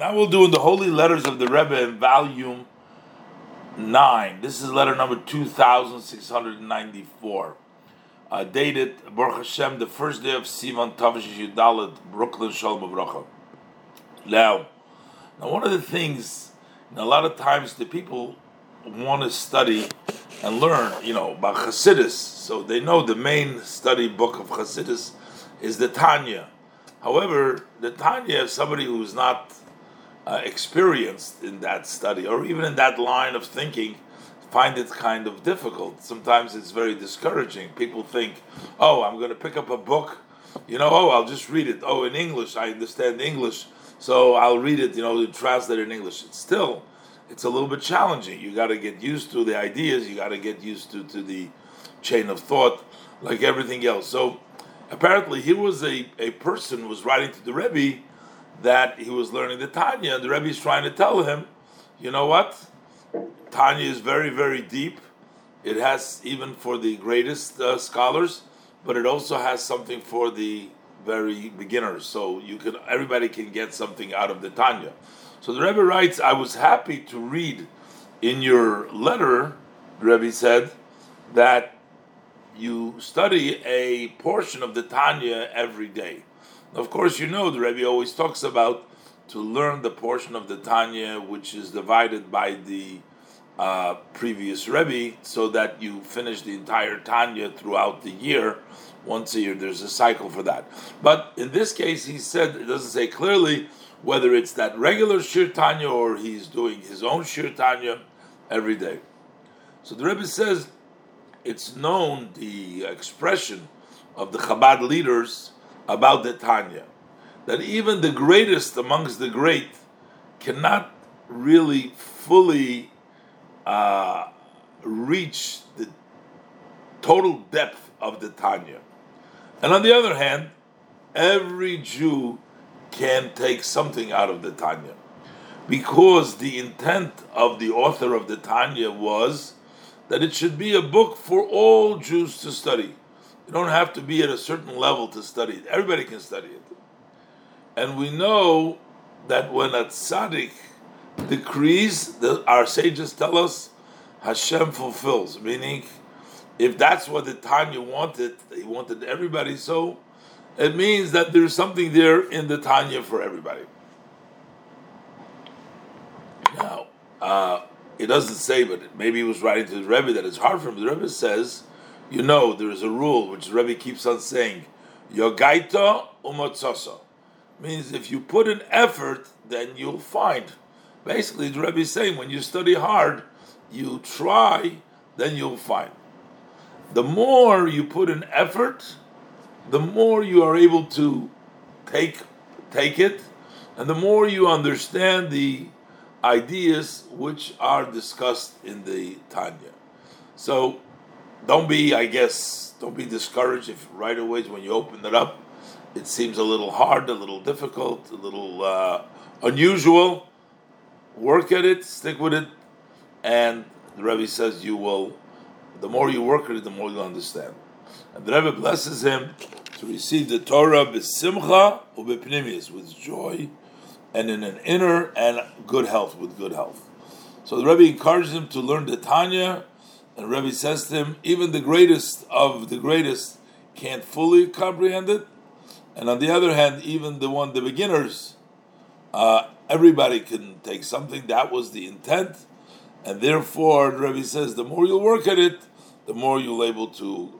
Now we'll do in the Holy Letters of the Rebbe in volume 9. This is letter number 2694. Uh, dated Baruch Hashem, the first day of Sivan Tavish Yudalit, Brooklyn Shalom Avracha. Now, now, one of the things, you know, a lot of times the people want to study and learn, you know, about Chassidus. So they know the main study book of Chassidus is the Tanya. However, the Tanya, somebody who's not uh, experienced in that study or even in that line of thinking, find it kind of difficult. Sometimes it's very discouraging. People think, oh, I'm going to pick up a book, you know, oh, I'll just read it. Oh, in English, I understand English, so I'll read it, you know, translate it in English. It's still, it's a little bit challenging. You got to get used to the ideas, you got to get used to, to the chain of thought, like everything else. So apparently, here was a, a person was writing to the Rebbe that he was learning the Tanya, and the Rebbe is trying to tell him, you know what? Tanya is very, very deep. It has even for the greatest uh, scholars, but it also has something for the very beginners. So you can everybody can get something out of the Tanya. So the Rebbe writes, I was happy to read in your letter, the Rebbe said, that you study a portion of the Tanya every day. Of course, you know the Rebbe always talks about to learn the portion of the Tanya which is divided by the uh, previous Rebbe, so that you finish the entire Tanya throughout the year. Once a year, there's a cycle for that. But in this case, he said it doesn't say clearly whether it's that regular shiur Tanya or he's doing his own shiur Tanya every day. So the Rebbe says it's known the expression of the Chabad leaders about the Tanya that even the greatest amongst the great cannot really fully uh, reach the total depth of the Tanya. And on the other hand, every Jew can take something out of the Tanya. Because the intent of the author of the Tanya was that it should be a book for all Jews to study. You don't have to be at a certain level to study it. Everybody can study it. And we know that when a tzaddik decrees, the, our sages tell us, Hashem fulfills. Meaning, if that's what the Tanya wanted, he wanted everybody, so it means that there's something there in the Tanya for everybody. Now, uh, it doesn't say, but maybe he was writing to the Rebbe that it's hard for him. The Rebbe says, you know, there is a rule which Rebbe keeps on saying, Yogaita umotzoso. Means if you put an effort, then you'll find. Basically, the Rebbe is saying, when you study hard, you try, then you'll find. The more you put an effort, the more you are able to take take it, and the more you understand the ideas which are discussed in the Tanya. So don't be, I guess, don't be discouraged if right away when you open it up, it seems a little hard, a little difficult, a little uh, unusual. Work at it, stick with it, and the Rebbe says you will. The more you work at it, the more you'll understand. And the Rebbe blesses him to receive the Torah b'simcha u'b'pnimius with joy, and in an inner and good health with good health. So the Rebbe encourages him to learn the Tanya, and Rebbe says to him, even the greatest of the greatest can't fully comprehend it, and on the other hand, even the one the beginners, uh, everybody can take something. That was the intent, and therefore the Rebbe says the more you work at it, the more you'll able to